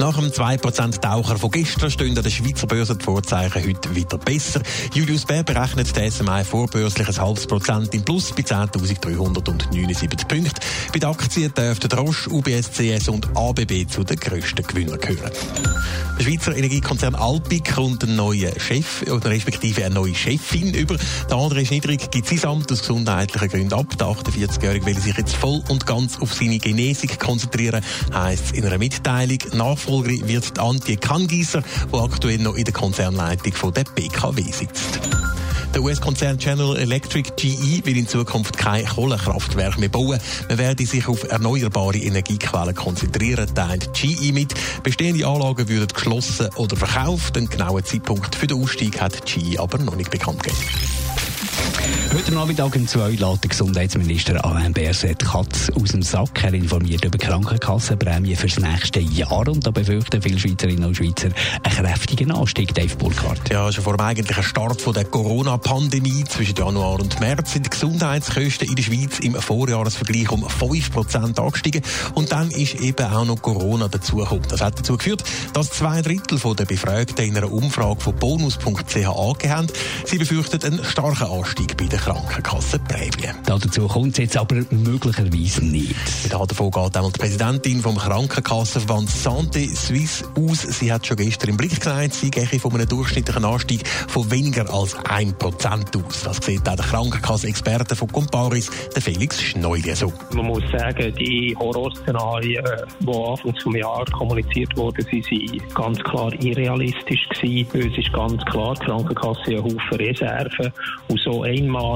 Nach dem 2% Taucher von gestern stehen an der Schweizer Börse die Vorzeichen heute wieder besser. Julius Bär berechnet die SMI vorbörslich ein halbes Prozent im Plus bei 10.379 Punkten. Bei den Aktien dürften Roche, UBS, CS und ABB zu den grössten Gewinnern gehören. Der Schweizer Energiekonzern Alpic kommt einen neuen Chef, respektive eine neue Chefin über. Der andere niedrig, gibt sein Amt aus gesundheitlichen Gründen ab. Der 48-Jährige will sich jetzt voll und ganz auf seine Genesung konzentrieren, heisst es in einer Mitteilung. Nachfolger Nachfolgerin wird Antje Kangieser, die aktuell noch in der Konzernleitung von der BKW sitzt. Der US-Konzern General Electric GE will in Zukunft kein Kohlekraftwerk mehr bauen. Man werde sich auf erneuerbare Energiequellen konzentrieren, teilt GE mit. Bestehende Anlagen würden geschlossen oder verkauft. Den genauen Zeitpunkt für den Ausstieg hat GE aber noch nicht bekannt gegeben. Heute Nachmittag zwei lädt der Gesundheitsminister Alain Berset Katz aus dem Sack. Er informiert über Krankenkassenprämien fürs nächste Jahr und da befürchten viele Schweizerinnen und Schweizer einen kräftigen Anstieg, Dave Burkhardt. Ja, schon vor dem eigentlichen Start von der Corona-Pandemie zwischen Januar und März sind die Gesundheitskosten in der Schweiz im Vorjahresvergleich um 5% angestiegen und dann ist eben auch noch Corona dazugekommen. Das hat dazu geführt, dass zwei Drittel der Befragten in einer Umfrage von bonus.ch angegeben haben. Sie befürchten einen starken Anstieg bei den Krankenkassenprämien. Dazu kommt es jetzt aber möglicherweise nicht. Davon geht auch die Präsidentin vom Krankenkassenverband Santé Suisse aus. Sie hat schon gestern im Blick gesagt, sie gehe von einem durchschnittlichen Anstieg von weniger als 1% aus. Das sieht auch der Krankenkassenexperte von Comparis, der Felix Schneude, so. Man muss sagen, die Horrorszenarien, die Anfang des Jahres kommuniziert wurden, sie sind ganz klar irrealistisch gewesen. Uns ist ganz klar, die Krankenkasse hat einen Haufen Reserven und so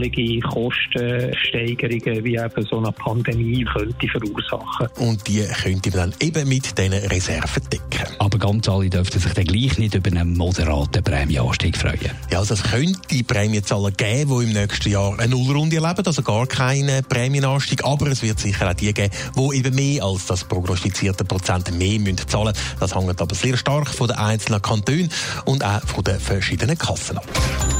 einmalige Kostensteigerungen wie eben so eine Pandemie könnte verursachen. Und die könnte man dann eben mit diesen Reserven decken. Aber ganz alle dürften sich dann gleich nicht über einen moderaten Prämieanstieg freuen. Ja, also es könnte Prämienzahlen geben, die im nächsten Jahr eine Nullrunde erleben, also gar keinen Prämienanstieg, aber es wird sicher auch die geben, die eben mehr als das prognostizierte Prozent mehr müssen zahlen Das hängt aber sehr stark von den einzelnen Kantonen und auch von den verschiedenen Kassen ab.